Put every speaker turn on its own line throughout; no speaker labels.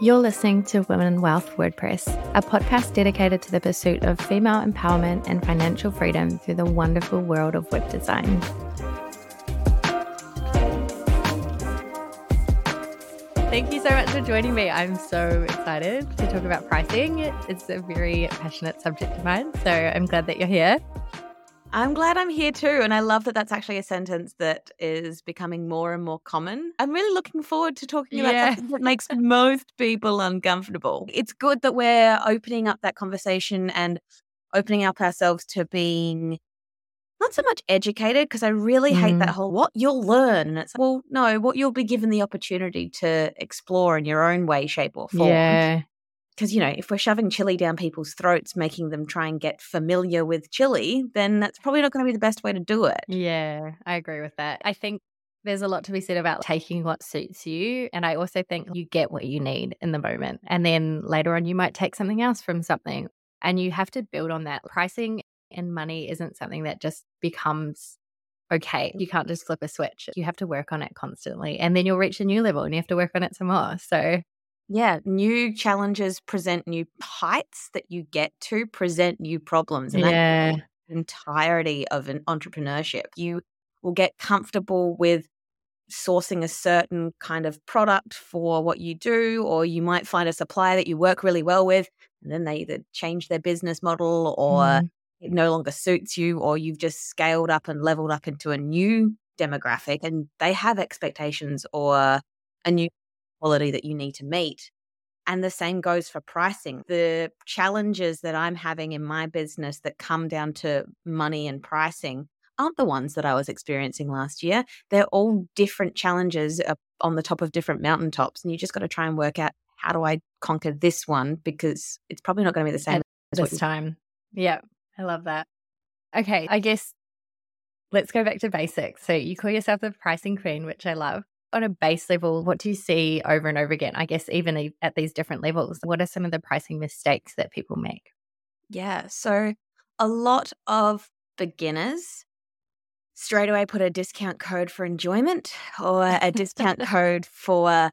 You're listening to Women Wealth WordPress, a podcast dedicated to the pursuit of female empowerment and financial freedom through the wonderful world of web design. Thank you so much for joining me. I'm so excited to talk about pricing. It's a very passionate subject of mine, so I'm glad that you're here.
I'm glad I'm here too. And I love that that's actually a sentence that is becoming more and more common. I'm really looking forward to talking about yeah. something that makes most people uncomfortable. It's good that we're opening up that conversation and opening up ourselves to being not so much educated because I really mm. hate that mm. whole what you'll learn. And it's well, no, what you'll be given the opportunity to explore in your own way, shape, or form.
Yeah
because you know if we're shoving chili down people's throats making them try and get familiar with chili then that's probably not going to be the best way to do it.
Yeah i agree with that. I think there's a lot to be said about taking what suits you and i also think you get what you need in the moment and then later on you might take something else from something and you have to build on that. Pricing and money isn't something that just becomes okay. You can't just flip a switch. You have to work on it constantly and then you'll reach a new level and you have to work on it some more. So
yeah, new challenges present new heights that you get to present new problems.
And yeah.
that's the entirety of an entrepreneurship. You will get comfortable with sourcing a certain kind of product for what you do, or you might find a supplier that you work really well with, and then they either change their business model or mm. it no longer suits you, or you've just scaled up and leveled up into a new demographic and they have expectations or a new quality that you need to meet. And the same goes for pricing. The challenges that I'm having in my business that come down to money and pricing aren't the ones that I was experiencing last year. They're all different challenges on the top of different mountaintops. And you just got to try and work out how do I conquer this one because it's probably not going to be the same
this time. Yeah, I love that. Okay, I guess let's go back to basics. So you call yourself the pricing queen, which I love on a base level, what do you see over and over again? I guess even at these different levels, what are some of the pricing mistakes that people make?
Yeah. So a lot of beginners straight away put a discount code for enjoyment or a discount code for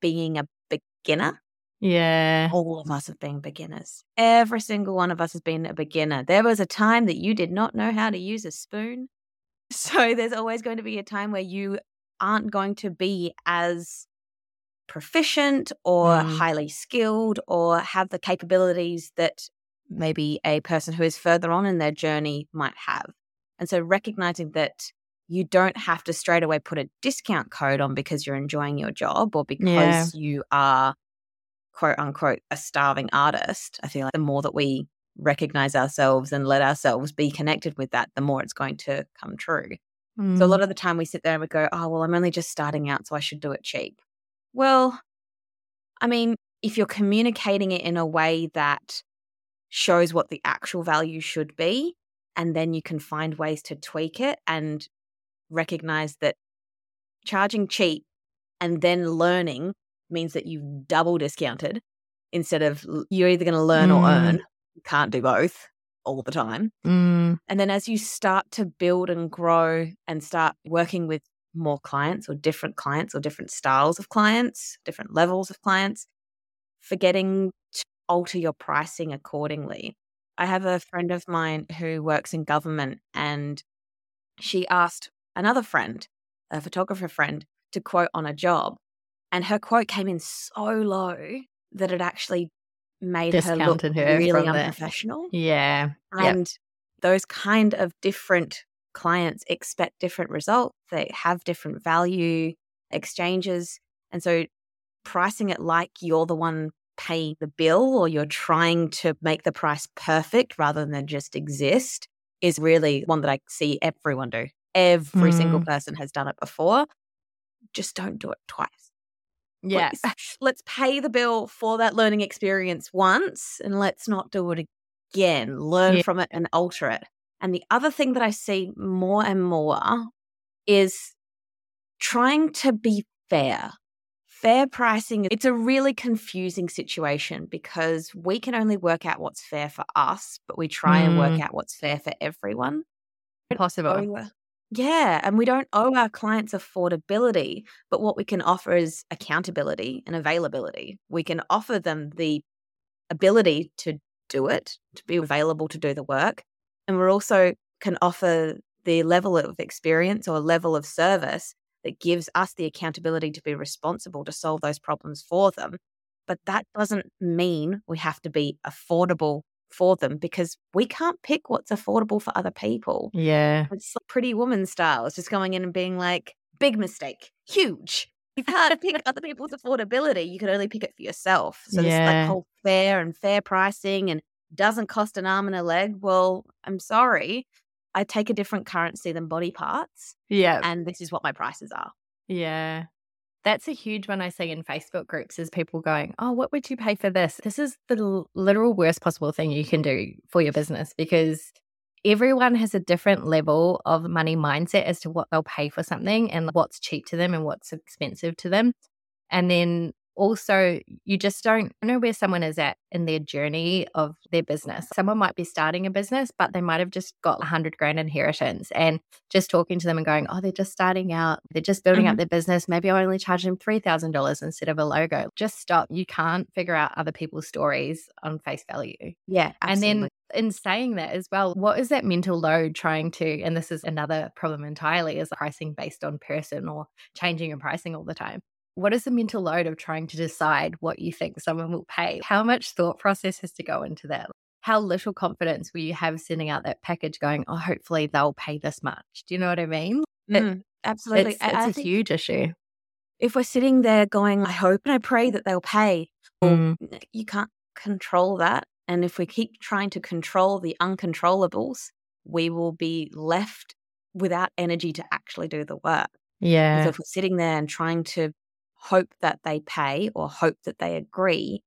being a beginner.
Yeah.
All of us have been beginners. Every single one of us has been a beginner. There was a time that you did not know how to use a spoon. So there's always going to be a time where you aren't going to be as proficient or mm. highly skilled or have the capabilities that maybe a person who is further on in their journey might have. And so recognizing that you don't have to straight away put a discount code on because you're enjoying your job or because yeah. you are quote unquote a starving artist. I feel like the more that we recognize ourselves and let ourselves be connected with that, the more it's going to come true. Mm. So a lot of the time we sit there and we go, oh, well, I'm only just starting out, so I should do it cheap. Well, I mean, if you're communicating it in a way that shows what the actual value should be, and then you can find ways to tweak it and recognize that charging cheap and then learning means that you've double discounted instead of you're either going to learn mm. or earn. You can't do both all the time.
Mm.
And then as you start to build and grow and start working with more clients or different clients or different styles of clients, different levels of clients, forgetting to alter your pricing accordingly. I have a friend of mine who works in government and she asked another friend, a photographer friend, to quote on a job. And her quote came in so low that it actually made her look her really unprofessional.
The, yeah.
And yep. those kind of different clients expect different results. They have different value exchanges. And so pricing it like you're the one paying the bill or you're trying to make the price perfect rather than just exist is really one that I see everyone do. Every mm. single person has done it before. Just don't do it twice.
Yes.
Let's, let's pay the bill for that learning experience once and let's not do it again. Learn yeah. from it and alter it. And the other thing that I see more and more is trying to be fair. Fair pricing, it's a really confusing situation because we can only work out what's fair for us, but we try mm. and work mm. out what's fair for everyone.
Possible.
Yeah. And we don't owe our clients affordability, but what we can offer is accountability and availability. We can offer them the ability to do it, to be available to do the work. And we're also can offer the level of experience or level of service that gives us the accountability to be responsible to solve those problems for them. But that doesn't mean we have to be affordable for them because we can't pick what's affordable for other people.
Yeah.
It's like pretty woman style. It's just going in and being like, big mistake, huge. You can't pick other people's affordability. You can only pick it for yourself. So yeah. this like whole fair and fair pricing and doesn't cost an arm and a leg. Well, I'm sorry. I take a different currency than body parts.
Yeah.
And this is what my prices are.
Yeah. That's a huge one I see in Facebook groups is people going, Oh, what would you pay for this? This is the literal worst possible thing you can do for your business because everyone has a different level of money mindset as to what they'll pay for something and what's cheap to them and what's expensive to them. And then also you just don't know where someone is at in their journey of their business. Someone might be starting a business, but they might have just got a hundred grand inheritance and just talking to them and going, Oh, they're just starting out. They're just building mm-hmm. up their business. Maybe I only charge them $3,000 instead of a logo. Just stop. You can't figure out other people's stories on face value.
Yeah.
Absolutely. And then in saying that as well, what is that mental load trying to, and this is another problem entirely, is pricing based on person or changing your pricing all the time what is the mental load of trying to decide what you think someone will pay? How much thought process has to go into that? How little confidence will you have sending out that package going, oh, hopefully they'll pay this much? Do you know what I mean?
Mm, it, absolutely.
It's, it's a huge issue.
If we're sitting there going, I hope and I pray that they'll pay, mm. you can't control that. And if we keep trying to control the uncontrollables, we will be left without energy to actually do the work.
Yeah.
So if we're sitting there and trying to hope that they pay or hope that they agree,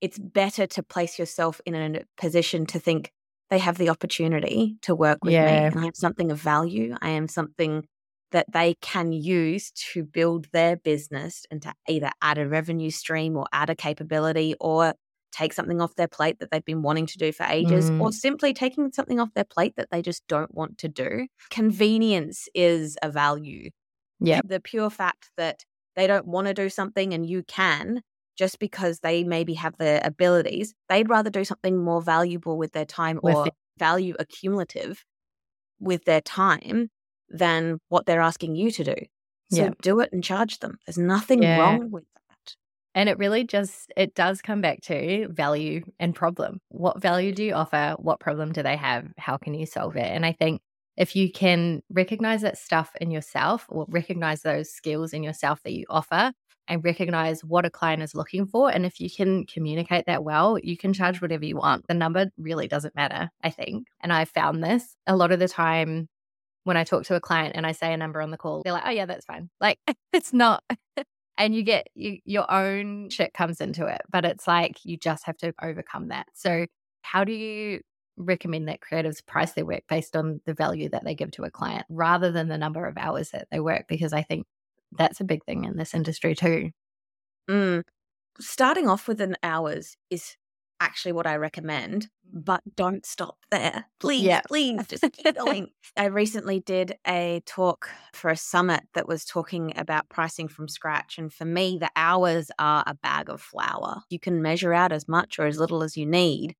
it's better to place yourself in a position to think they have the opportunity to work with yeah. me and I have something of value. I am something that they can use to build their business and to either add a revenue stream or add a capability or take something off their plate that they've been wanting to do for ages mm. or simply taking something off their plate that they just don't want to do. Convenience is a value.
Yeah.
The pure fact that they don't want to do something and you can just because they maybe have the abilities. They'd rather do something more valuable with their time or value accumulative with their time than what they're asking you to do. So yeah. do it and charge them. There's nothing yeah. wrong with that.
And it really just it does come back to value and problem. What value do you offer? What problem do they have? How can you solve it? And I think if you can recognize that stuff in yourself or recognize those skills in yourself that you offer and recognize what a client is looking for. And if you can communicate that well, you can charge whatever you want. The number really doesn't matter, I think. And I found this a lot of the time when I talk to a client and I say a number on the call, they're like, oh, yeah, that's fine. Like, it's not. and you get you, your own shit comes into it, but it's like you just have to overcome that. So, how do you recommend that creatives price their work based on the value that they give to a client rather than the number of hours that they work because I think that's a big thing in this industry too.
Mm. Starting off with an hours is actually what I recommend, but don't stop there. Please, yeah. please just keep going. I recently did a talk for a summit that was talking about pricing from scratch. And for me, the hours are a bag of flour. You can measure out as much or as little as you need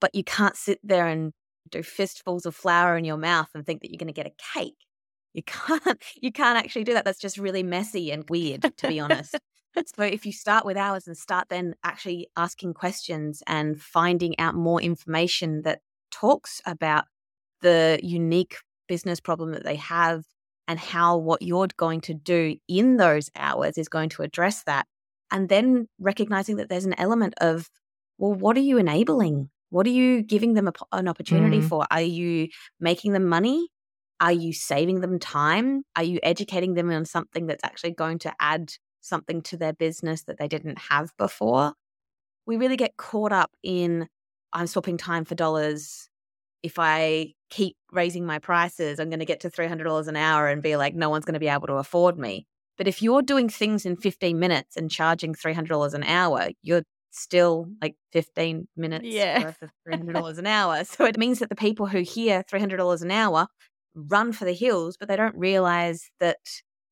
but you can't sit there and do fistfuls of flour in your mouth and think that you're going to get a cake. You can't you can't actually do that. That's just really messy and weird, to be honest. so if you start with hours and start then actually asking questions and finding out more information that talks about the unique business problem that they have and how what you're going to do in those hours is going to address that. And then recognizing that there's an element of, well, what are you enabling? What are you giving them a, an opportunity mm. for? Are you making them money? Are you saving them time? Are you educating them on something that's actually going to add something to their business that they didn't have before? We really get caught up in I'm swapping time for dollars. If I keep raising my prices, I'm going to get to $300 an hour and be like, no one's going to be able to afford me. But if you're doing things in 15 minutes and charging $300 an hour, you're still like 15 minutes yeah. worth of $300 an hour. So it means that the people who hear $300 an hour run for the hills, but they don't realize that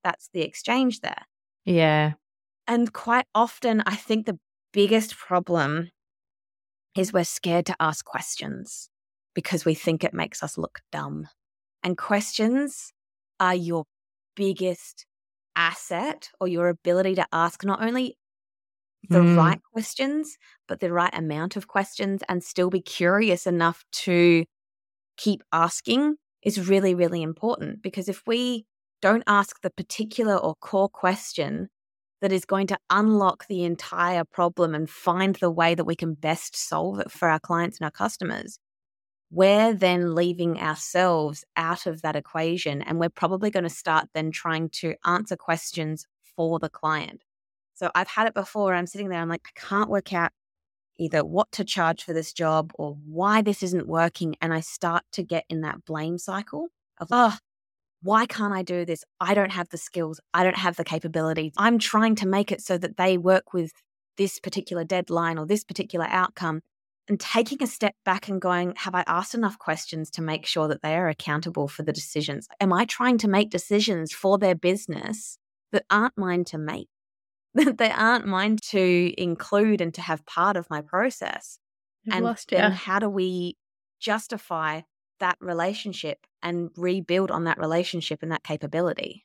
that's the exchange there.
Yeah.
And quite often, I think the biggest problem is we're scared to ask questions because we think it makes us look dumb. And questions are your biggest asset or your ability to ask not only the mm. right questions, but the right amount of questions and still be curious enough to keep asking is really, really important. Because if we don't ask the particular or core question that is going to unlock the entire problem and find the way that we can best solve it for our clients and our customers, we're then leaving ourselves out of that equation. And we're probably going to start then trying to answer questions for the client. So I've had it before. I'm sitting there, I'm like, I can't work out either what to charge for this job or why this isn't working. And I start to get in that blame cycle of, oh, why can't I do this? I don't have the skills. I don't have the capability. I'm trying to make it so that they work with this particular deadline or this particular outcome. And taking a step back and going, have I asked enough questions to make sure that they are accountable for the decisions? Am I trying to make decisions for their business that aren't mine to make? That they aren't mine to include and to have part of my process.
I've
and
lost,
then
yeah.
how do we justify that relationship and rebuild on that relationship and that capability?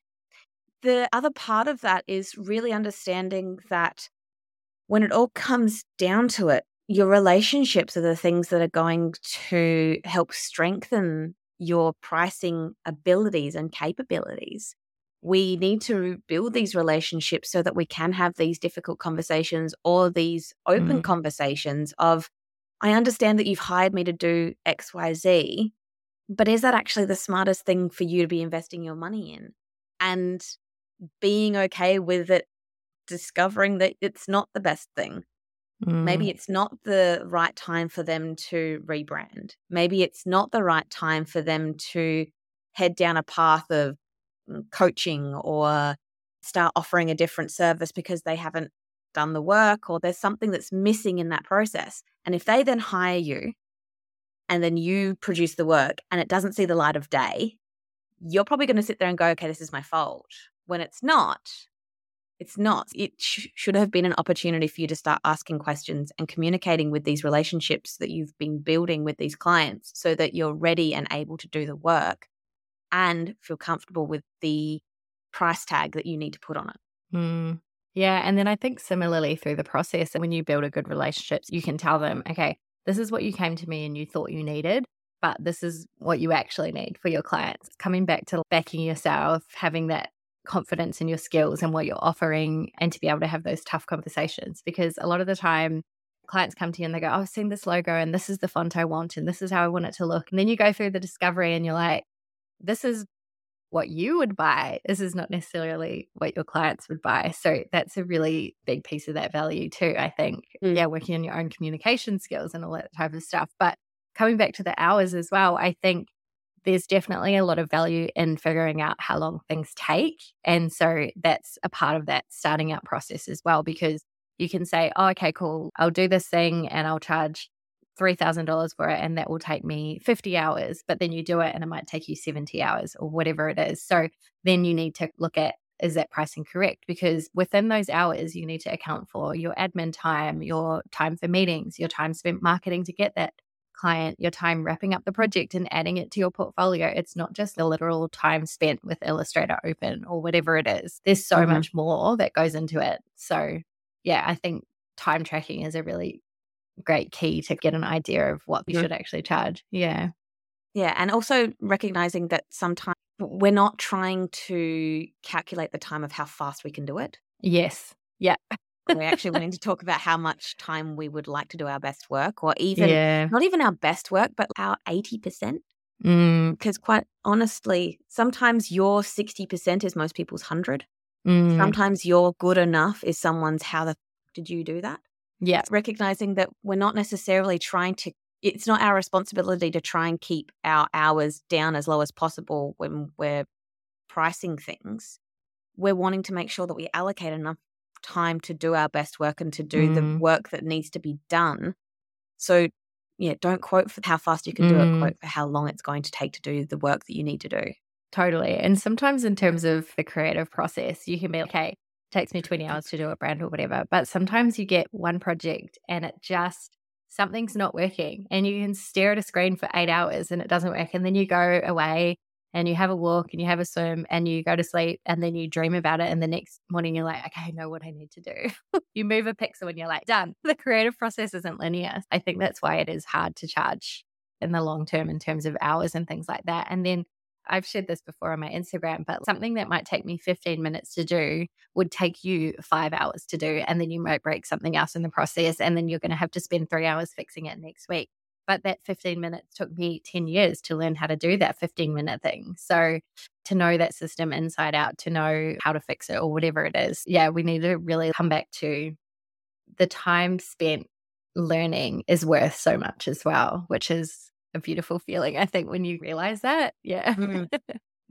The other part of that is really understanding that when it all comes down to it, your relationships are the things that are going to help strengthen your pricing abilities and capabilities we need to build these relationships so that we can have these difficult conversations or these open mm. conversations of i understand that you've hired me to do xyz but is that actually the smartest thing for you to be investing your money in and being okay with it discovering that it's not the best thing mm. maybe it's not the right time for them to rebrand maybe it's not the right time for them to head down a path of Mm, coaching or start offering a different service because they haven't done the work or there's something that's missing in that process. And if they then hire you and then you produce the work and it doesn't see the light of day, you're probably going to sit there and go, okay, this is my fault. When it's not, it's not. It sh- should have been an opportunity for you to start asking questions and communicating with these relationships that you've been building with these clients so that you're ready and able to do the work and feel comfortable with the price tag that you need to put on it.
Mm. Yeah. And then I think similarly through the process, and when you build a good relationship, you can tell them, okay, this is what you came to me and you thought you needed, but this is what you actually need for your clients. Coming back to backing yourself, having that confidence in your skills and what you're offering, and to be able to have those tough conversations. Because a lot of the time, clients come to you and they go, oh, I've seen this logo and this is the font I want and this is how I want it to look. And then you go through the discovery and you're like, this is what you would buy. This is not necessarily what your clients would buy. So that's a really big piece of that value too, I think. Mm. Yeah, working on your own communication skills and all that type of stuff. But coming back to the hours as well, I think there's definitely a lot of value in figuring out how long things take. And so that's a part of that starting out process as well, because you can say, oh, okay, cool, I'll do this thing and I'll charge $3,000 for it and that will take me 50 hours, but then you do it and it might take you 70 hours or whatever it is. So then you need to look at is that pricing correct? Because within those hours, you need to account for your admin time, your time for meetings, your time spent marketing to get that client, your time wrapping up the project and adding it to your portfolio. It's not just the literal time spent with Illustrator open or whatever it is. There's so mm-hmm. much more that goes into it. So, yeah, I think time tracking is a really great key to get an idea of what we mm-hmm. should actually charge. Yeah.
Yeah. And also recognizing that sometimes we're not trying to calculate the time of how fast we can do it.
Yes. Yeah.
we're actually wanting to talk about how much time we would like to do our best work, or even yeah. not even our best work, but our 80%. Because
mm.
quite honestly, sometimes your 60% is most people's 100.
Mm.
Sometimes your good enough is someone's how the did you do that?
Yeah.
recognizing that we're not necessarily trying to, it's not our responsibility to try and keep our hours down as low as possible when we're pricing things. We're wanting to make sure that we allocate enough time to do our best work and to do mm. the work that needs to be done. So yeah, don't quote for how fast you can mm. do it, quote for how long it's going to take to do the work that you need to do.
Totally. And sometimes in terms of the creative process, you can be okay, takes me 20 hours to do a brand or whatever. But sometimes you get one project and it just something's not working and you can stare at a screen for eight hours and it doesn't work. And then you go away and you have a walk and you have a swim and you go to sleep and then you dream about it. And the next morning you're like, okay, I know what I need to do. you move a pixel and you're like, done. The creative process isn't linear. I think that's why it is hard to charge in the long term in terms of hours and things like that. And then I've shared this before on my Instagram, but something that might take me 15 minutes to do would take you five hours to do. And then you might break something else in the process. And then you're going to have to spend three hours fixing it next week. But that 15 minutes took me 10 years to learn how to do that 15 minute thing. So to know that system inside out, to know how to fix it or whatever it is, yeah, we need to really come back to the time spent learning is worth so much as well, which is a beautiful feeling, I think, when you realize that. Yeah.
Mm.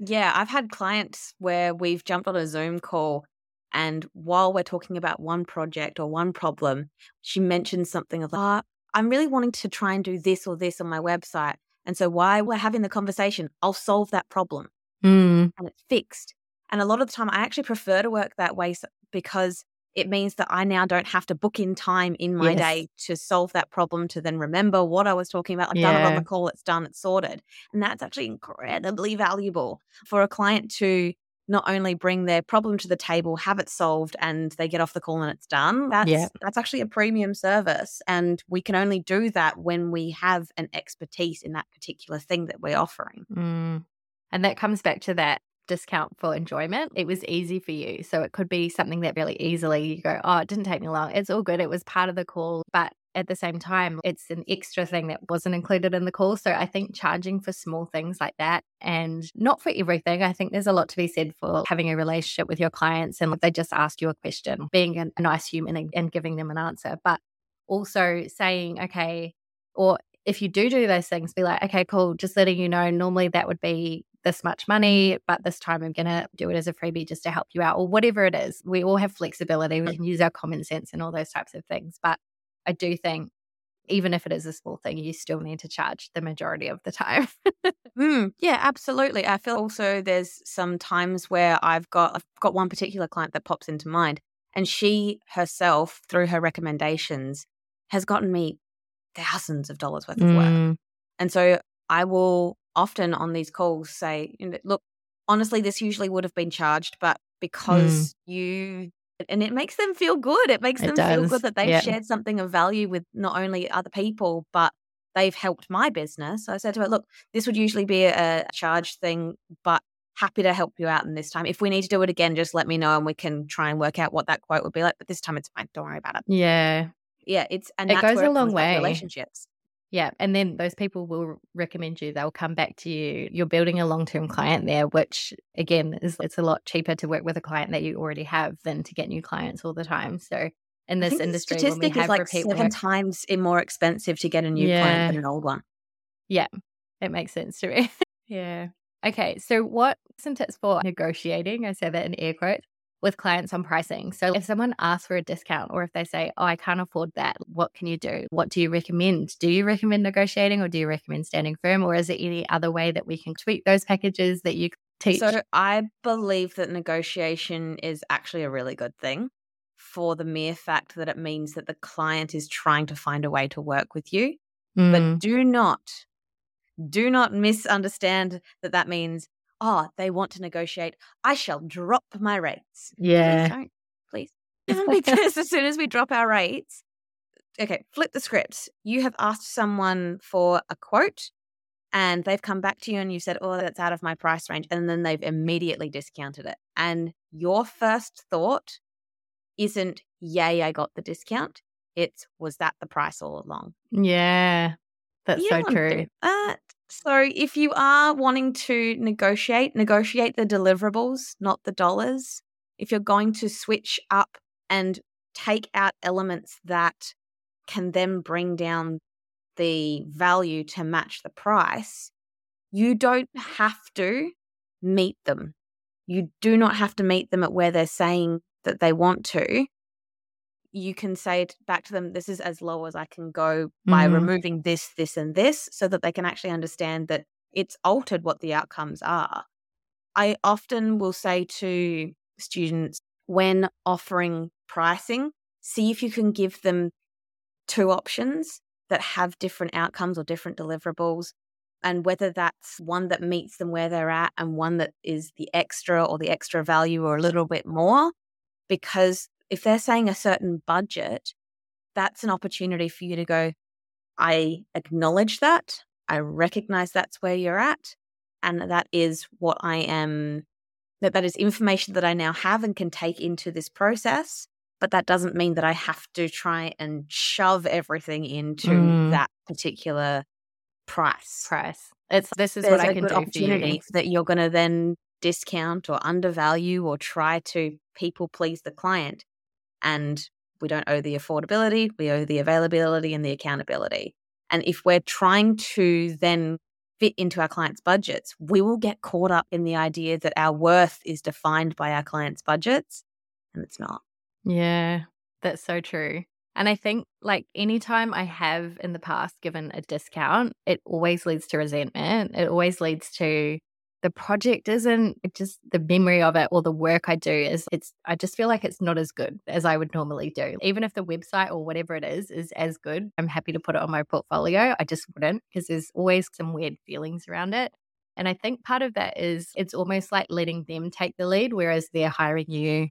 Yeah. I've had clients where we've jumped on a Zoom call and while we're talking about one project or one problem, she mentions something of, oh, I'm really wanting to try and do this or this on my website. And so while we're having the conversation, I'll solve that problem
mm.
and it's fixed. And a lot of the time, I actually prefer to work that way because it means that I now don't have to book in time in my yes. day to solve that problem, to then remember what I was talking about. I've yeah. done it on the call, it's done, it's sorted. And that's actually incredibly valuable for a client to not only bring their problem to the table, have it solved, and they get off the call and it's done. That's yeah. that's actually a premium service. And we can only do that when we have an expertise in that particular thing that we're offering.
Mm. And that comes back to that discount for enjoyment. It was easy for you. So it could be something that really easily you go, oh, it didn't take me long. It's all good. It was part of the call. But at the same time, it's an extra thing that wasn't included in the call. So I think charging for small things like that and not for everything. I think there's a lot to be said for having a relationship with your clients and they just ask you a question, being a, nice human and, and giving them an answer. But also saying, okay, or if you do do those things, be like, okay, cool, just letting you know, normally that would be this much money, but this time I'm going to do it as a freebie just to help you out, or whatever it is. We all have flexibility. We can use our common sense and all those types of things. But I do think, even if it is a small thing, you still need to charge the majority of the time.
mm, yeah, absolutely. I feel also there's some times where I've got I've got one particular client that pops into mind, and she herself, through her recommendations, has gotten me thousands of dollars worth of work. Mm. And so I will often on these calls say, look, honestly, this usually would have been charged, but mm. because mm. you and it makes them feel good. It makes them feel good that they've shared something of value with not only other people, but they've helped my business. So I said to her, look, this would usually be a charge thing, but happy to help you out in this time. If we need to do it again, just let me know and we can try and work out what that quote would be like. But this time it's fine. Don't worry about it.
Yeah.
Yeah. It's and
it goes a long way.
Relationships.
Yeah. And then those people will recommend you. They'll come back to you. You're building a long term client there, which again is it's a lot cheaper to work with a client that you already have than to get new clients all the time. So in this industry,
statistic is like seven work, times more expensive to get a new yeah. client than an old one.
Yeah. It makes sense to me. yeah. Okay. So what some tips for negotiating? I say that in air quotes with clients on pricing. So if someone asks for a discount or if they say, Oh, I can't afford that, what can you do? What do you recommend? Do you recommend negotiating or do you recommend standing firm? Or is there any other way that we can tweak those packages that you teach?
So I believe that negotiation is actually a really good thing for the mere fact that it means that the client is trying to find a way to work with you. Mm. But do not, do not misunderstand that that means oh, they want to negotiate. I shall drop my rates.
Yeah.
Please don't. Please. because as soon as we drop our rates, okay, flip the script. You have asked someone for a quote and they've come back to you and you said, oh, that's out of my price range. And then they've immediately discounted it. And your first thought isn't, yay, I got the discount. It's, was that the price all along?
Yeah. That's you so true.
That. So if you are wanting to negotiate, negotiate the deliverables, not the dollars. If you're going to switch up and take out elements that can then bring down the value to match the price, you don't have to meet them. You do not have to meet them at where they're saying that they want to. You can say back to them, this is as low as I can go by
Mhm.
removing this, this, and this, so that they can actually understand that it's altered what the outcomes are. I often will say to students when offering pricing, see if you can give them two options that have different outcomes or different deliverables. And whether that's one that meets them where they're at and one that is the extra or the extra value or a little bit more. Because if they're saying a certain budget, that's an opportunity for you to go, I acknowledge that. I recognize that's where you're at. And that is what I am, that that is information that I now have and can take into this process. But that doesn't mean that I have to try and shove everything into
Mm.
that particular price.
Price. It's this is
There's
what I can do for you.
opportunity that you're going to then discount or undervalue or try to people please the client. And we don't owe the affordability, we owe the availability and the accountability. And if we're trying to then fit into our clients' budgets, we will get caught up in the idea that our worth is defined by our clients' budgets, and it's not.
Yeah, that's so true. And I think like anytime I have in the past given a discount, it always leads to resentment. It always leads to the project isn't just the memory of it or the work I do is it's I just feel like it's not as good as I would normally do. Even if the website or whatever it is is as good, I'm happy to put it on my portfolio. I just wouldn't because there's always some weird feelings around it. And I think part of that is it's almost like letting them take the lead, whereas they're hiring you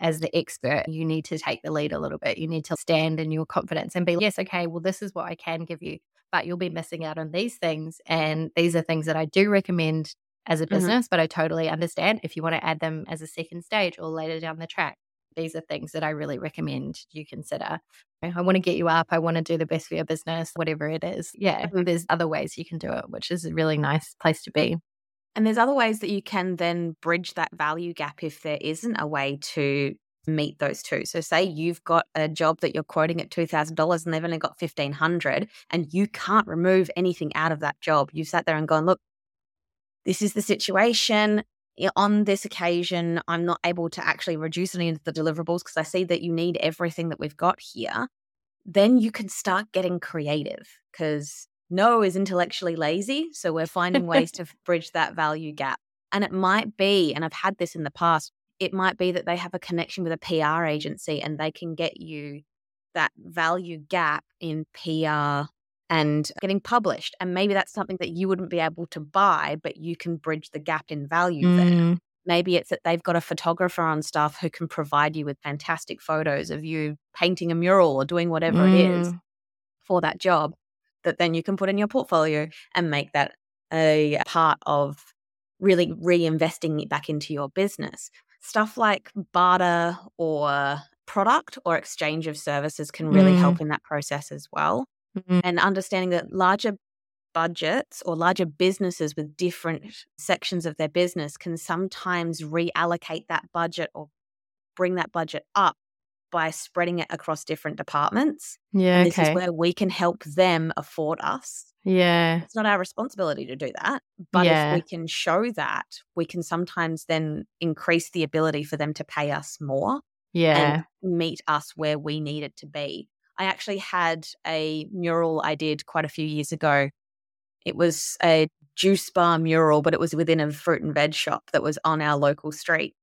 as the expert, you need to take the lead a little bit. You need to stand in your confidence and be, yes, okay, well, this is what I can give you, but you'll be missing out on these things. And these are things that I do recommend as a
Mhm.
business, but I totally understand if you want to add them as a second stage or later down the track. These are things that I really recommend you consider. I want to get you up. I want to do the best for your business, whatever it is. Yeah,
Mhm.
there's other ways you can do it, which is a really nice place to be.
And there's other ways that you can then bridge that value gap if there isn't a way to meet those two. So say you've got a job that you're quoting at $2,000 and they've only got 1500 and you can't remove anything out of that job. You've sat there and gone, look, this is the situation. On this occasion, I'm not able to actually reduce any of the deliverables because I see that you need everything that we've got here. Then you can start getting creative because no is intellectually lazy. So we're finding ways to bridge that value gap. And it might be, and I've had this in the past, it might be that they have a connection with a PR agency and they can get you that value gap in PR and getting published. And maybe that's something that you wouldn't be able to buy, but you can bridge the gap in value there.
Mm,
Maybe it's that they've got a photographer on staff who can provide you with fantastic photos of you painting a mural or doing whatever it is
mm,
for that job that then you can put in your portfolio and make that a part of really reinvesting it back into your business. Stuff like barter or product or exchange of services can really
Mm.
help in that process as well.
Mm,
And understanding that larger budgets or larger businesses with different sections of their business can sometimes reallocate that budget or bring that budget up by spreading it across different departments.
Yeah,
And this
okay.
is where we can help them afford us.
yeah.
It's not our responsibility to do that. But
Yeah.
if we can show that, we can sometimes then increase the ability for them to pay us more
Yeah.
and meet us where we needed to be. I actually had a mural I did quite a few years ago. It was a juice bar mural, but it was within a fruit and veg shop that was on our local street.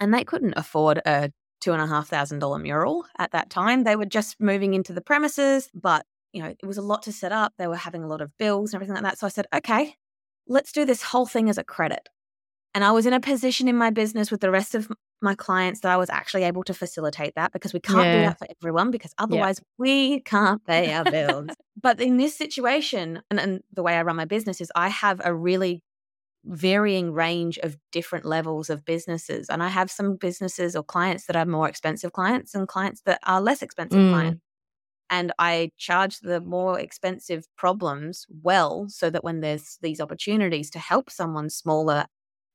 And they couldn't afford a two and a half thousand dollar mural at that time. They were just moving into the premises, but you know, it was a lot to set up. They were having a lot of bills and everything like that. So I said, okay, let's do this whole thing as a credit. And I was in a position in my business with the rest of my clients that I was actually able to facilitate that because we can't do that for everyone because otherwise we can't pay our bills. but in this situation, and, and the way I run my business is I have a really varying range of different levels of businesses. And I have some businesses or clients that are more expensive clients and clients that are less expensive
Mm.
clients. And I charge the more expensive problems well so that when there's these opportunities to help someone smaller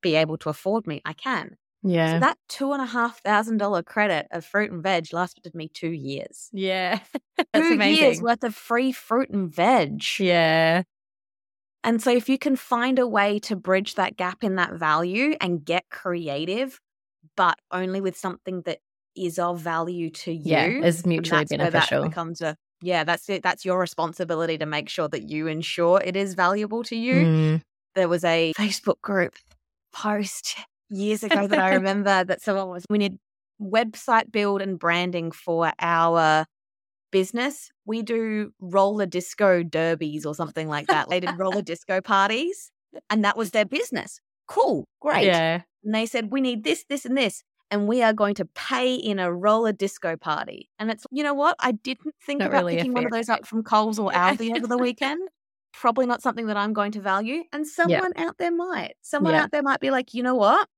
be able to afford me, I can.
Yeah.
So that two and a half thousand dollar credit of fruit and veg lasted me two years.
yeah. That's
two years worth of free fruit and veg.
Yeah.
And so if you can find a way to bridge that gap in that value and get creative, but only with something that is of value to you.
Yeah, is mutually beneficial.
that becomes a yeah, that's it. That's your responsibility to make sure that you ensure it is valuable to you.
Mm.
There was a Facebook group post years ago that I remember that someone was we need website build and branding for our business. We do roller disco derbies or something like that. they did roller disco parties and that was their business. Cool, great.
Yeah.
And they said, we need this, this, and this. And we are going to pay in a roller disco party. And it's, you know what? I didn't think
Not
about
really
picking one of those up from Coles or Aldi over the weekend. Probably not something that I'm going to value. And someone out there might. Someone
Yeah.
out there might be like, you know what?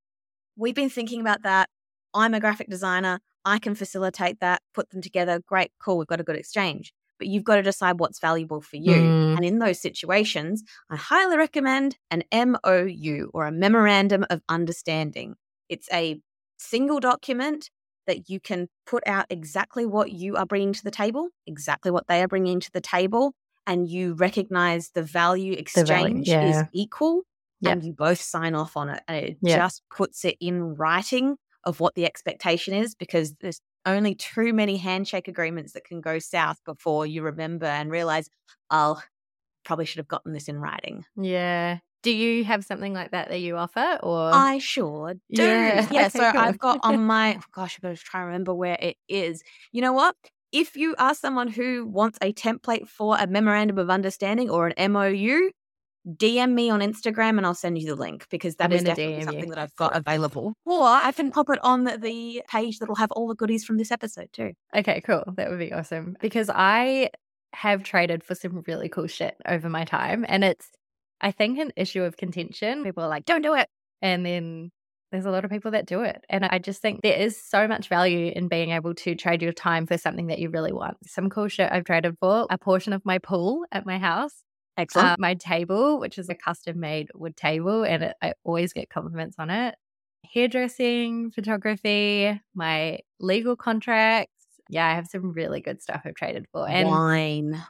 We've been thinking about that. I'm a graphic designer. I can facilitate that, put them together. Great, cool. We've got a good exchange. But you've got to decide what's valuable for you.
Mm.
And in those situations, I highly recommend an MOU or a Memorandum of Understanding. It's a single document that you can put out exactly what you are bringing to the table, exactly what they are bringing to the table, and you recognize the value
value,
exchange is equal
Yep.
and you both sign off on it. And it
Yep.
just puts it in writing of what the expectation is because there's only too many handshake agreements that can go south before you remember and realize, oh, probably should have gotten this in writing.
Yeah. Do you have something like that that you offer or
I sure do.
Yeah,
Yeah. so. I've got on my oh gosh, I've got to try and remember where it is. You know what? If you are someone who wants a template for a memorandum of understanding or an MOU, DM me on Instagram and I'll send you the link because that
I'm
is definitely
DM you.
something that I've got available. Or I can pop it on the page that'll have all the goodies from this episode too.
Okay, cool. That would be awesome. Because I have traded for some really cool shit over my time. And it's, I think, an issue of contention. People are like, don't do it. And then there's a lot of people that do it. And I just think there is so much value in being able to trade your time for something that you really want. Some cool shit I've traded for a portion of my pool at my house,
Excellent.
uh, my table, which is a custom made wood table. And it, I always get compliments on it. Hairdressing, photography, my legal contracts. Yeah, I have some really good stuff I've traded for. And
wine.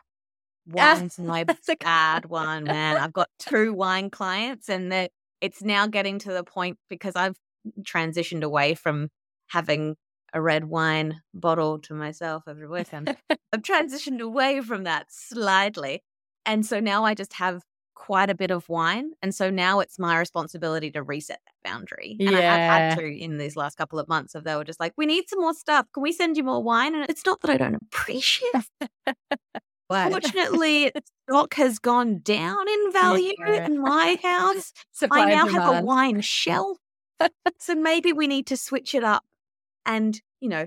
Ah,
Wine's my
that's a
bad one, man. I've got two wine clients, and that it's now getting to the point because I've transitioned away from having a red wine bottle to myself every weekend. I've transitioned away from that slightly. And so now I just have quite a bit of wine. And so now it's my responsibility to reset that boundary. And I have had to in these last couple of months of they were just like, we need some more stuff. Can we send you more wine? And it's not that I don't appreciate it. Fortunately, stock has gone down in value
Yeah.
in my house.
supply
I now have a wine shelf. so maybe we need to switch it up and, you know,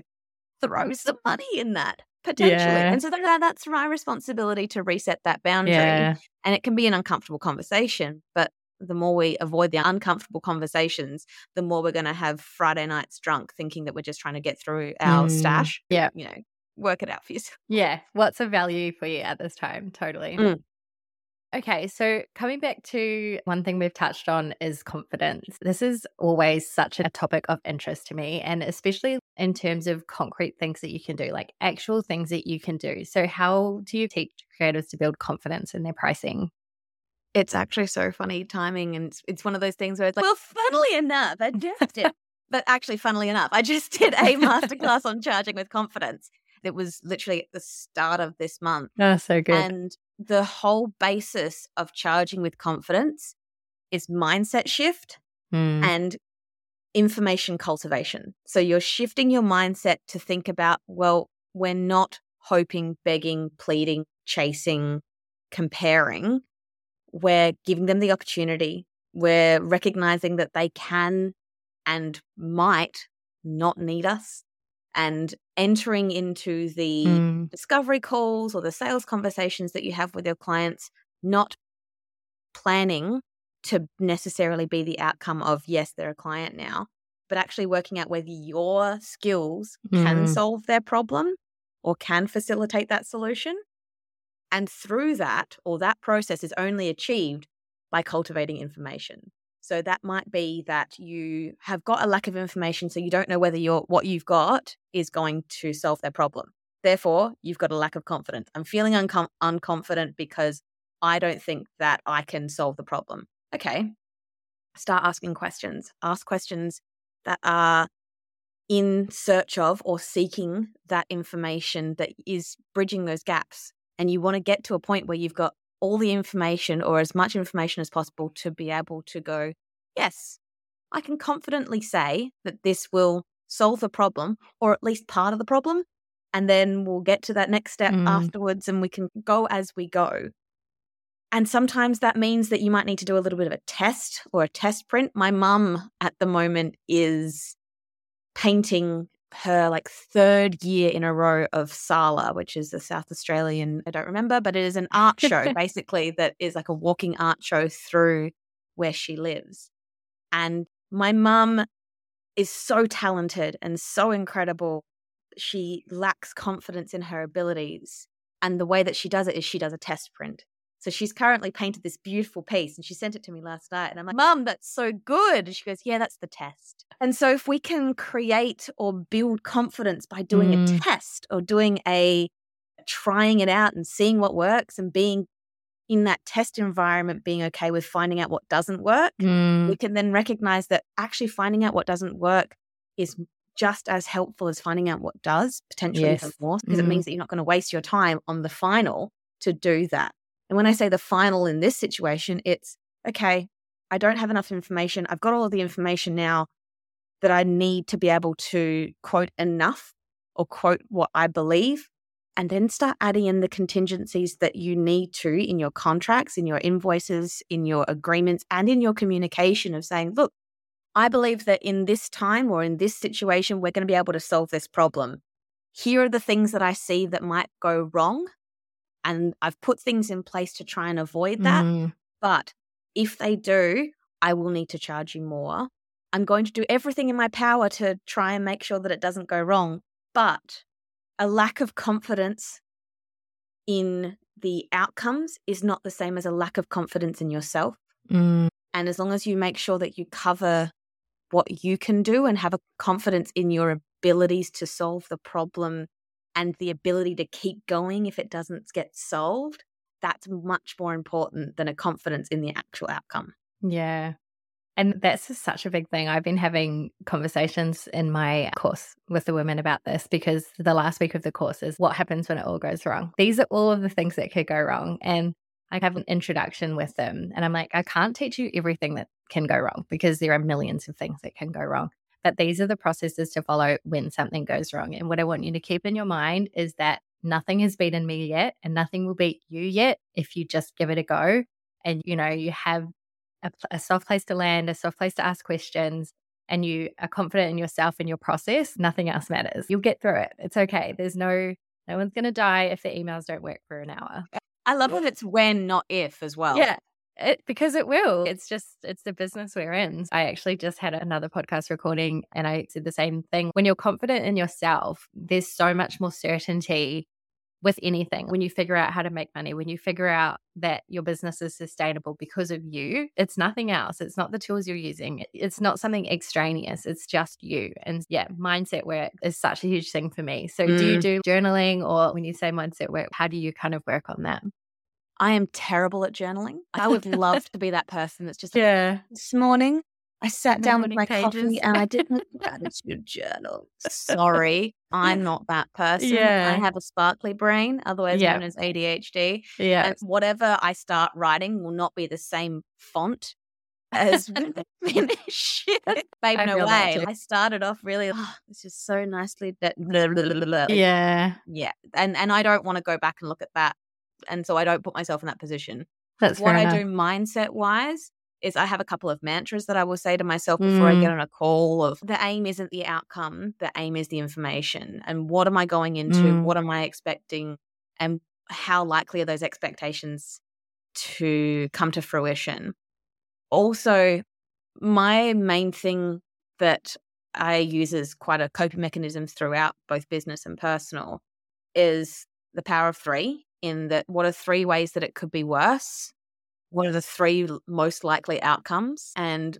throw some money in that potentially.
Yeah.
And so that, that's my responsibility to reset that boundary.
Yeah.
And it can be an uncomfortable conversation, but the more we avoid the uncomfortable conversations, the more we're going to have Friday nights drunk thinking that we're just trying to get through our
Mm,
stash.
yeah.
You know, work it out for yourself.
Yeah. What's of value for you at this time? Totally.
Mm.
Okay. So, coming back to one thing we've touched on is confidence. This is always such a topic of interest to me, and especially in terms of concrete things that you can do, like actual things that you can do. So, how do you teach creators to build confidence in their pricing?
It's actually so funny timing. And it's, one of those things where it's like, well, funnily enough, I just did. but actually, funnily enough, I just did a masterclass on charging with confidence. It was literally at the start of this month.
Oh, so good.
And the whole basis of charging with confidence is mindset shift
Mm,
and information cultivation. So you're shifting your mindset to think about, well, we're not hoping, begging, pleading, chasing, comparing. We're giving them the opportunity. We're recognizing that they can and might not need us and entering into the
mm,
discovery calls or the sales conversations that you have with your clients, not planning to necessarily be the outcome of, yes, they're a client now, but actually working out whether your skills can
Mm.
solve their problem or can facilitate that solution. And through that, or that process is only achieved by cultivating information. So that might be that you have got a lack of information, so you don't know whether your what you've got is going to solve their problem. Therefore, you've got a lack of confidence. I'm feeling uncom- unconfident because I don't think that I can solve the problem. Okay, start asking questions. Ask questions that are in search of or seeking that information that is bridging those gaps. And you want to get to a point where you've got all the information or as much information as possible to be able to go, yes, I can confidently say that this will solve the problem or at least part of the problem. And then we'll get to that next step mm. afterwards and we can go as we go. And sometimes that means that you might need to do a little bit of a test or a test print. My mum at the moment is painting her like third year in a row of Sala, which is the South Australian, I don't remember, but it is an art show basically that is like a walking art show through where she lives. And my mum is so talented and so incredible. She lacks confidence in her abilities. And the way that she does it is she does a test print. So she's currently painted this beautiful piece and she sent it to me last night. And I'm like, Mum, that's so good. And she goes, Yeah, that's the test. And so if we can create or build confidence by doing mm. a test or doing a trying it out and seeing what works and being in that test environment, being okay with finding out what doesn't work, mm. we can then recognize that actually finding out what doesn't work is just as helpful as finding out what does, potentially yes. even more, because mm. it means that you're not going to waste your time on the final to do that. And when I say the final in this situation, it's okay, I don't have enough information. I've got all of the information now that I need to be able to quote enough or quote what I believe, and then start adding in the contingencies that you need to in your contracts, in your invoices, in your agreements, and in your communication of saying, look, I believe that in this time or in this situation, we're going to be able to solve this problem. Here are the things that I see that might go wrong and I've put things in place to try and avoid that. Mm. But if they do, I will need to charge you more. I'm going to do everything in my power to try and make sure that it doesn't go wrong. But a lack of confidence in the outcomes is not the same as a lack of confidence in yourself. Mm. And as long as you make sure that you cover what you can do and have a confidence in your abilities to solve the problem and the ability to keep going if it doesn't get solved, that's much more important than a confidence in the actual outcome.
Yeah. And that's such a big thing. I've been having conversations in my course with the women about this because the last week of the course is what happens when it all goes wrong. These are all of the things that could go wrong. And I have an introduction with them. And I'm like, I can't teach you everything that can go wrong because there are millions of things that can go wrong. But these are the processes to follow when something goes wrong. And what I want you to keep in your mind is that nothing has beaten me yet and nothing will beat you yet if you just give it a go. And, you know, you have a, a soft place to land, a soft place to ask questions, and you are confident in yourself and your process, nothing else matters. You'll get through it. It's okay. There's no, no one's going to die if the emails don't work for an hour.
I love that it's when, not if as well.
Yeah. It, because it will. It's just, it's the business we're in. I actually just had another podcast recording and I said the same thing. When you're confident in yourself, there's so much more certainty with anything. When you figure out how to make money, when you figure out that your business is sustainable because of you, it's nothing else. It's not the tools you're using. It's not something extraneous. It's just you. And yeah, mindset work is such a huge thing for me. So mm. do you mm. do journaling or when you say mindset work, how do you kind of work on that?
I am terrible at journaling. I would love to be that person that's just like, yeah. This morning, I sat down with my pages. coffee and I didn't gratitude journal. Sorry, I'm not that person. Yeah. I have a sparkly brain, otherwise yeah. known as ADHD. Yeah. And whatever I start writing will not be the same font as finish. Babe, no way. I started off really, oh, it's just so nicely that.
Yeah.
Yeah. And, and I don't want to go back and look at that and so I don't put myself in that position.
That's
what
I
do mindset wise is I have a couple of mantras that I will say to myself before mm. I get mm. on a call of the aim isn't the outcome, the aim is the information. And what am I going into? Mm. What am I expecting? And how likely are those expectations to come to fruition? Also, my main thing that I use as quite a coping mechanism throughout both business and personal is the power of three in that what are three ways that it could be worse? What are the three most likely outcomes? And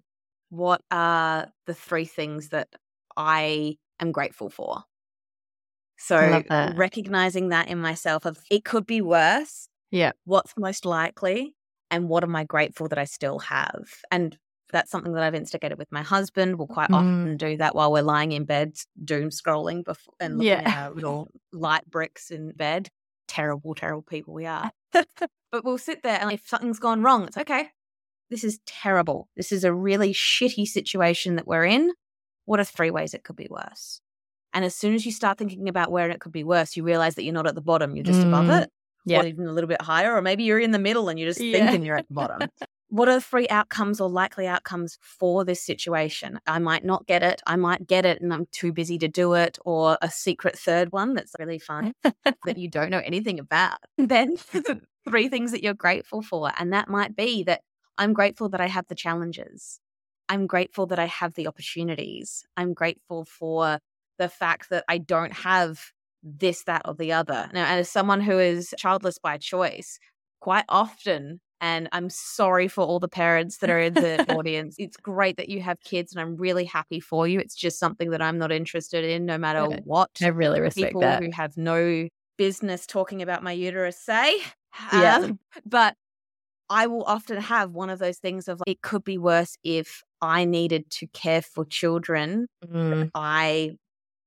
what are the three things that I am grateful for? So recognizing that in myself of it could be worse.
Yeah.
What's most likely and what am I grateful that I still have? And That's something that I've instigated with my husband. We'll quite
Mm.
often do that while we're lying in bed, doom scrolling before, and looking
Yeah.
at our little light bricks in bed. Terrible, terrible people we are. but we'll sit there, and if something's gone wrong, it's okay. This is terrible. This is a really shitty situation that we're in. What are three ways it could be worse? And as soon as you start thinking about where it could be worse, you realize that you're not at the bottom, you're just above
Mm.
it,
Yeah.
or even a little bit higher, or maybe you're in the middle and you're just
Yeah.
thinking you're at the bottom. what are the three outcomes or likely outcomes for this situation? I might not get it. I might get it and I'm too busy to do it, or a secret third one that's really fun that you don't know anything about. Then three things that you're grateful for. And that might be that I'm grateful that I have the challenges. I'm grateful that I have the opportunities. I'm grateful for the fact that I don't have this, that, or the other. Now, as someone who is childless by choice, quite often, and I'm sorry for all the parents that are in the audience. It's great that you have kids, and I'm really happy for you. It's just something that I'm not interested in, no matter what
I really respect
people
that.
who have no business talking about my uterus say.
Yeah.
Um, but I will often have one of those things of like, it could be worse if I needed to care for children.
Mm,
I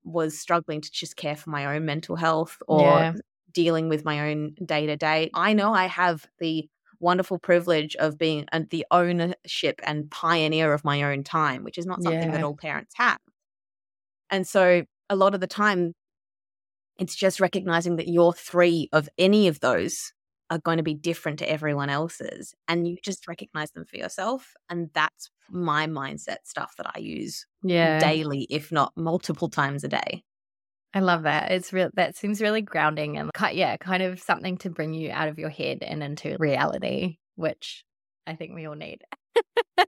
was struggling to just care for my own mental health or
Yeah.
dealing with my own day to day. I know I have the wonderful privilege of being the ownership and pioneer of my own time, which is not something that all parents have. And so a lot of the time, it's just recognizing that your three of any of those are going to be different to everyone else's. And you just recognize them for yourself. And that's my mindset stuff that I use
yeah.
daily, if not multiple times a day.
I love that. It's real. That seems really grounding and yeah, kind of something to bring you out of your head and into reality, which I think we all need.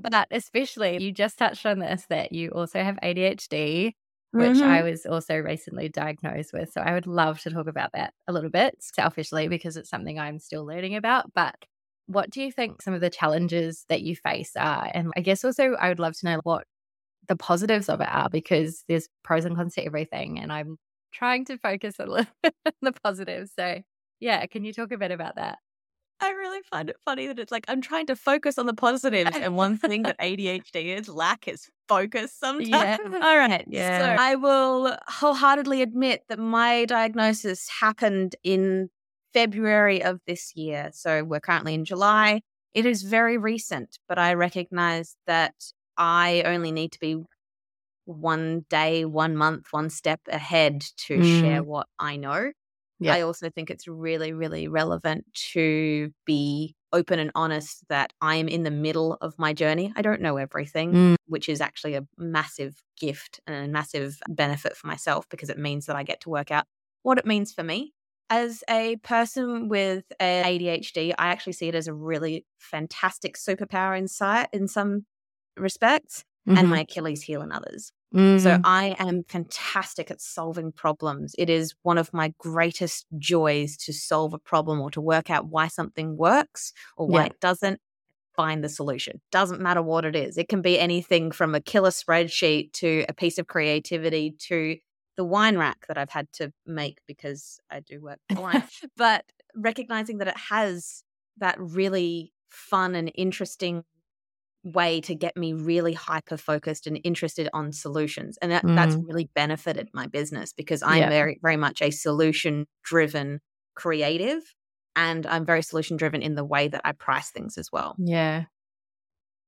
But especially, you just touched on this that you also have ADHD, which
Mm-hmm.
I was also recently diagnosed with. So I would love to talk about that a little bit selfishly because it's something I'm still learning about. But what do you think some of the challenges that you face are? And I guess also I would love to know what the positives of it are because there's pros and cons to everything. And I'm trying to focus a little on the positives. So yeah, can you talk a bit about that?
I really find it funny that it's like I'm trying to focus on the positives, and one thing that ADHD is lack is focus sometimes.
Yeah.
All right.
Yeah.
So I will wholeheartedly admit that my diagnosis happened in February of this year. So we're currently in July. It is very recent, but I recognize that I only need to be one day, one month, one step ahead to
Mm.
share what I know.
Yeah.
I also think it's really, really relevant to be open and honest that I am in the middle of my journey. I don't know everything,
Mm.
which is actually a massive gift and a massive benefit for myself because it means that I get to work out what it means for me. As a person with ADHD, I actually see it as a really fantastic superpower in sight in some respects and
Mhm.
my Achilles heel in others. So
Mhm.
I am fantastic at solving problems. It is one of my greatest joys to solve a problem or to work out why something works or why
Yeah.
it doesn't. Find the solution. Doesn't matter what it is. It can be anything from a killer spreadsheet to a piece of creativity to the wine rack that I've had to make because I do work for wine. but recognizing that it has that really fun and interesting way to get me really hyper focused and interested on solutions and that, that's really benefited my business because i'm
Yeah.
very very much a solution driven creative and i'm very solution driven in the way that i price things as well
Yeah.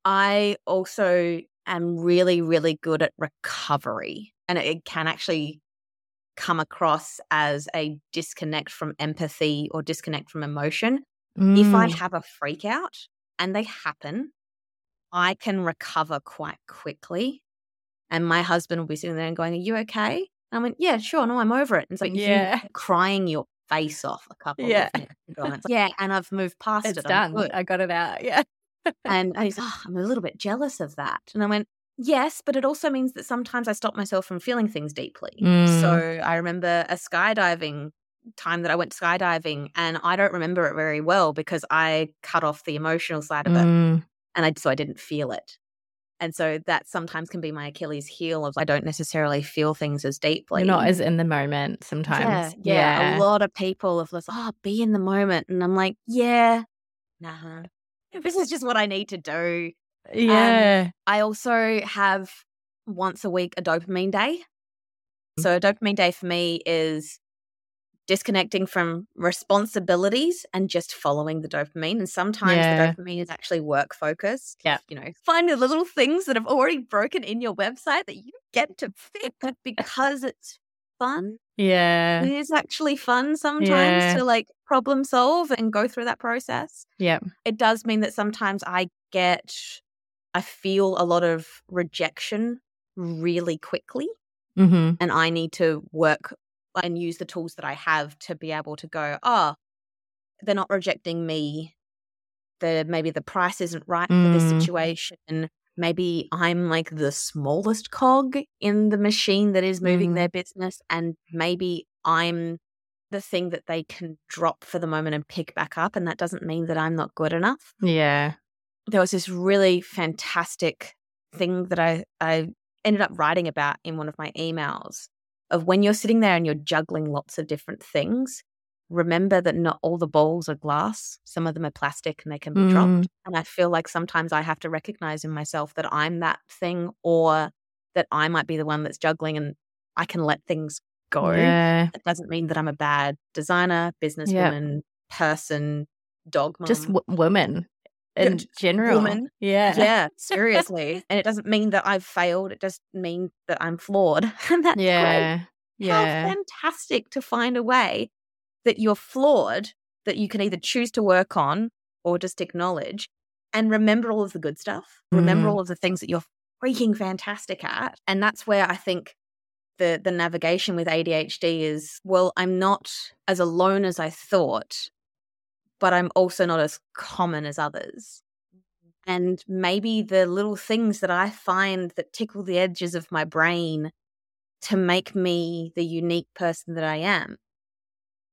i also am really really good at recovery and it, it can actually come across as a disconnect from empathy or disconnect from emotion if I
Mm.
have a freak out and they happen, I can recover quite quickly. And my husband will be sitting there and going, Are you okay? And I went, Yeah, sure. No, I'm over it. And so
Yeah.
crying your face off a couple
Yeah.
of minutes ago. And it's like, yeah. And I've moved past
It's
it. I'm
done. I got it out. Yeah.
And, and he's, oh, I'm a little bit jealous of that. And I went, Yes, but it also means that sometimes I stop myself from feeling things deeply.
Mm.
So I remember a skydiving time that I went skydiving, and I don't remember it very well because I cut off the emotional side of it,
Mm.
And I so I didn't feel it. And so that sometimes can be my Achilles heel of I don't necessarily feel things as deeply.
You're not as in the moment sometimes.
Yeah, yeah. A lot of people have this, oh, be in the moment. And I'm like, yeah, nah. This is just what I need to do.
Yeah.
Um, I also have once a week a dopamine day. So a dopamine day for me is disconnecting from responsibilities and just following the dopamine. And sometimes
Yeah.
the dopamine is actually work focused.
Yeah.
You know, find the little things that have already broken in your website that you get to fix because it's fun.
yeah.
It is actually fun sometimes
Yeah.
to like problem solve and go through that process.
Yeah.
It does mean that sometimes I get, I feel a lot of rejection really quickly
Mm-hmm.
and I need to work and use the tools that I have to be able to go, oh, they're not rejecting me. The maybe the price isn't right for this
Mm.
situation. Maybe I'm like the smallest cog in the machine that is moving
Mm.
their business, and maybe I'm the thing that they can drop for the moment and pick back up, and that doesn't mean that I'm not good enough
Yeah.
there was this really fantastic thing that I, I ended up writing about in one of my emails of when you're sitting there and you're juggling lots of different things, remember that not all the balls are glass. Some of them are plastic and they can be
Mm.
dropped. And I feel like sometimes I have to recognize in myself that I'm that thing or that I might be the one that's juggling and I can let things go.
Yeah.
It doesn't mean that I'm a bad designer, businesswoman, person, dog mom.
Just w-
Yeah,
in general.
woman.
Yeah.
yeah, seriously. and it doesn't mean that I've failed. It just means that I'm flawed. and that's great.
Yeah.
How
Yeah.
fantastic to find a way that you're flawed that you can either choose to work on or just acknowledge and remember all of the good stuff. Remember
Mm.
all of the things that you're freaking fantastic at. And that's where I think the the navigation with ADHD is well, I'm not as alone as I thought, but I'm also not as common as others. And maybe the little things that I find that tickle the edges of my brain to make me the unique person that I am,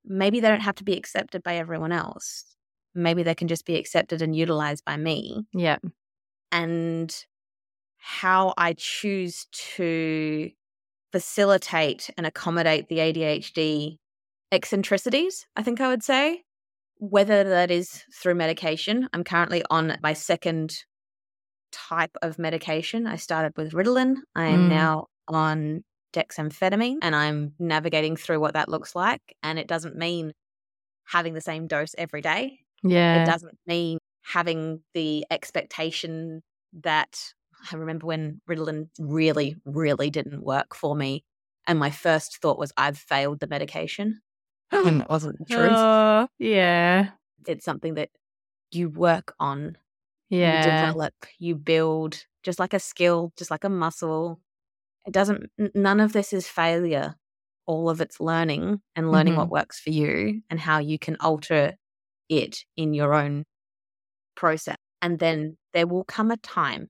maybe they don't have to be accepted by everyone else. Maybe they can just be accepted and utilized by me.
Yeah.
And how I choose to facilitate and accommodate the ADHD eccentricities, I think I would say, whether that is through medication. I'm currently on my second type of medication. I started with Ritalin. I am
Mm.
now on dexamphetamine and I'm navigating through what that looks like. And it doesn't mean having the same dose every day.
Yeah.
It doesn't mean having the expectation that I remember when Ritalin really, really didn't work for me. And my first thought was, I've failed the medication. and that wasn't the truth.
Oh, yeah.
It's something that you work on,
Yeah.
you develop, you build, just like a skill, just like a muscle. It doesn't, none of this is failure. All of it's learning and learning what mm-hmm. works for you and how you can alter it in your own process. And then there will come a time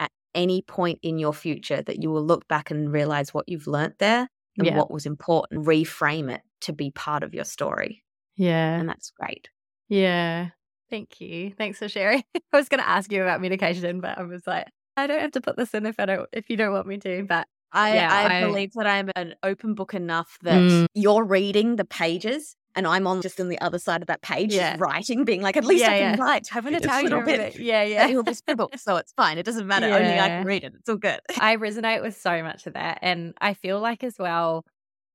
at any point in your future that you will look back and realize what you've learnt there and
Yeah.
what was important, reframe it to be part of your story.
Yeah.
And that's great.
Yeah. Thank you. Thanks for sharing. I was going to ask you about medication, but I was like, I don't have to put this in if I don't, if you don't want me to. But
I,
Yeah,
I,
I-
believe that I'm an open book enough that
Mm.
you're reading the pages and I'm on just on the other side of that page,
Yeah.
writing, being like, at least
Yeah,
I can write. Have an Italian
little
bit.
Yeah.
Yeah.
Yeah.
It will be scribbled, so it's fine. It doesn't matter. Only I can read it. It's all good.
I resonate with so much of that. And I feel like as well,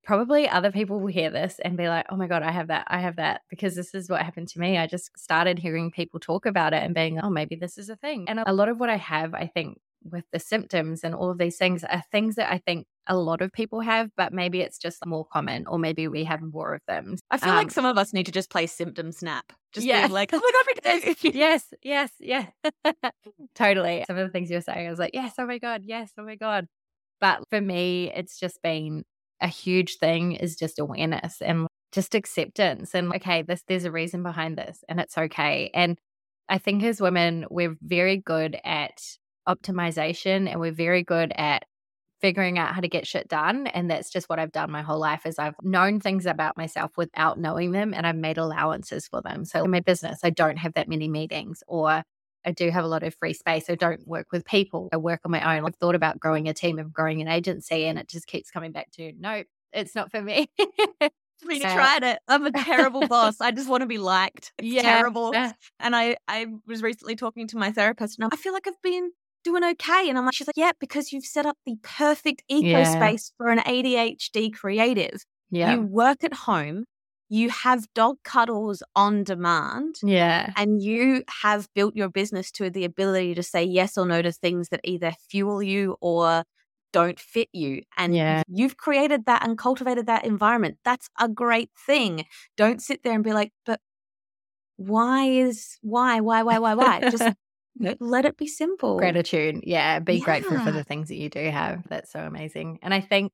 probably other people will hear this and be like, oh my God, I have that. I have that. Because this is what happened to me. I just started hearing people talk about it and being, oh, maybe this is a thing. And a lot of what I have, I think, with the symptoms and all of these things are things that I think a lot of people have, but maybe it's just more common or maybe we have more of them.
I feel
Um,
like some of us need to just play symptom snap. Just
Yeah.
being like, oh my God,
yes, yes, yeah. totally. Some of the things you're saying, I was like, yes, oh my God, yes, oh my God. But for me, it's just been a huge thing is just awareness and just acceptance and okay, this there's a reason behind this and it's okay. And I think as women, we're very good at optimization and we're very good at figuring out how to get shit done and that's just what I've done my whole life is I've known things about myself without knowing them and I've made allowances for them. So in my business, I don't have that many meetings or I do have a lot of free space. I don't work with people. I work on my own. I've thought about growing a team and growing an agency and it just keeps coming back to nope, it's not for me.
We tried it. I'm a terrible boss. I just want to be liked. It's yeah, terrible. Yeah. And I, I was recently talking to my therapist, and I feel like I've been doing okay. And I'm like, she's like, yeah, because you've set up the perfect eco yeah. space for an ADHD creative. Yeah. You work at home, you have dog cuddles on demand.
Yeah.
And you have built your business to the ability to say yes or no to things that either fuel you or don't fit you. And yeah. you've created that and cultivated that environment. That's a great thing. Don't sit there and be like, but why is why, why, why, why, why? Just let it be simple.
Gratitude. Yeah. Be yeah. grateful for the things that you do have. That's so amazing. And I think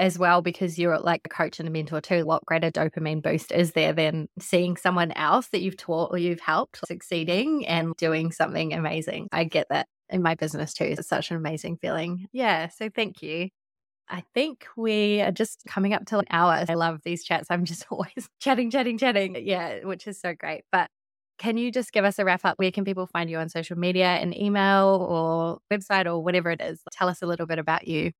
as well, because you're like a coach and a mentor too, what greater dopamine boost is there than seeing someone else that you've taught or you've helped succeeding and doing something amazing? I get that in my business too. It's such an amazing feeling. Yeah. So thank you. I think we are just coming up to an hour. I love these chats. I'm just always chatting, chatting, chatting. Yeah, which is so great. But can you just give us a wrap up? Where can people find you on social media and email or website or whatever it is? Tell us a little bit about you.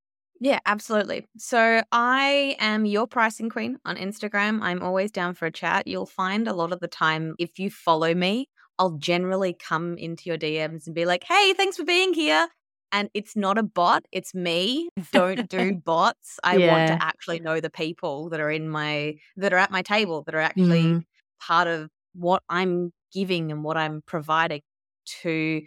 Yeah, absolutely. So I am your pricing queen on Instagram. I'm always down for a chat. You'll find a lot of the time if you follow me, I'll generally come into your DMs and be like, hey, thanks for being here. And it's not a bot, it's me. Don't do bots. I yeah. want to actually know the people that are in my, that are at my table, that are actually mm. part of what I'm giving and what I'm providing to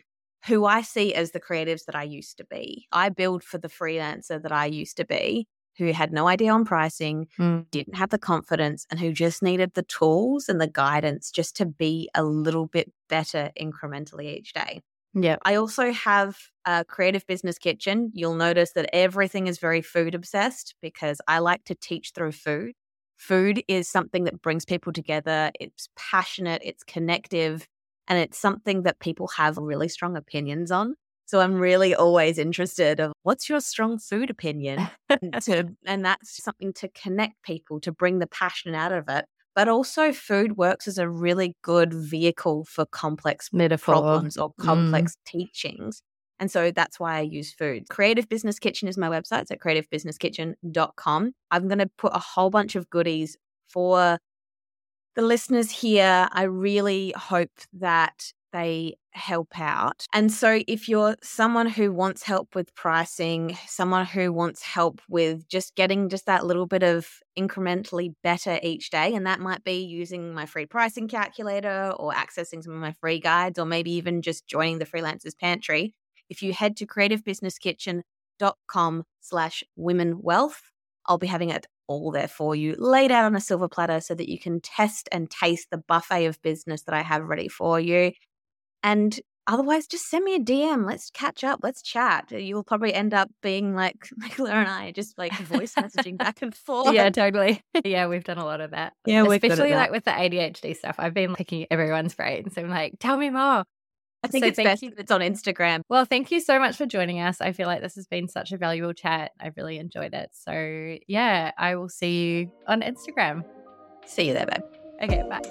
who I see as the creatives that I used to be. I build for the freelancer that I used to be who had no idea on pricing, mm. didn't have the confidence, and who just needed the tools and the guidance just to be a little bit better incrementally each day.
Yeah.
I also have a creative business kitchen. You'll notice that everything is very food obsessed because I like to teach through food. Food is something that brings people together. It's passionate, it's connective, and it's something that people have really strong opinions on. So I'm really always interested of what's your strong food opinion? to, and that's something to connect people, to bring the passion out of it. But also food works as a really good vehicle for complex Metaphor. problems or mm. complex mm. teachings. And so that's why I use food. Creative Business Kitchen is my website. It's at creativebusinesskitchen.com. I'm going to put a whole bunch of goodies for the listeners here. I really hope that they help out. And so, if you're someone who wants help with pricing, someone who wants help with just getting just that little bit of incrementally better each day, and that might be using my free pricing calculator or accessing some of my free guides, or maybe even just joining the Freelancers Pantry, if you head to creativebusinesskitchen.com slash women wealth, I'll be having it all there for you, laid out on a silver platter so that you can test and taste the buffet of business that I have ready for you. And otherwise, just send me a DM. Let's catch up. Let's chat. You'll probably end up being like Nicola and I, just like voice messaging back and forth.
Yeah, totally. Yeah, we've done a lot of that.
Yeah,
especially like with the ADHD stuff. I've been picking everyone's brains. So I'm like, tell me more.
I think so it's best you. if it's on Instagram.
Well, thank you so much for joining us. I feel like this has been such a valuable chat. I've really enjoyed it. So, yeah, I will see you on Instagram.
See you there, babe.
Okay, bye.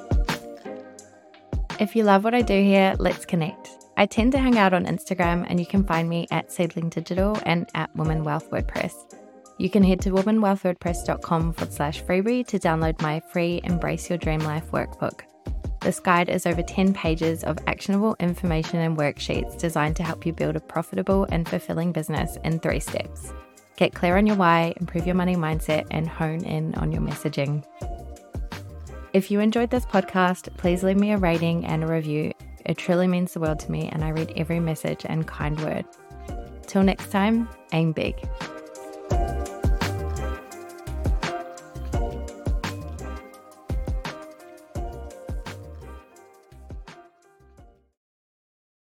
If you love what I do here, let's connect. I tend to hang out on Instagram, and you can find me at Seedling Digital and at Women Wealth WordPress. You can head to womenwealthwordpress.com forward slash freebie to download my free Embrace Your Dream Life workbook. This guide is over 10 pages of actionable information and worksheets designed to help you build a profitable and fulfilling business in three steps. Get clear on your why, improve your money mindset, and hone in on your messaging. If you enjoyed this podcast, please leave me a rating and a review. It truly means the world to me, and I read every message and kind word. Till next time, aim big.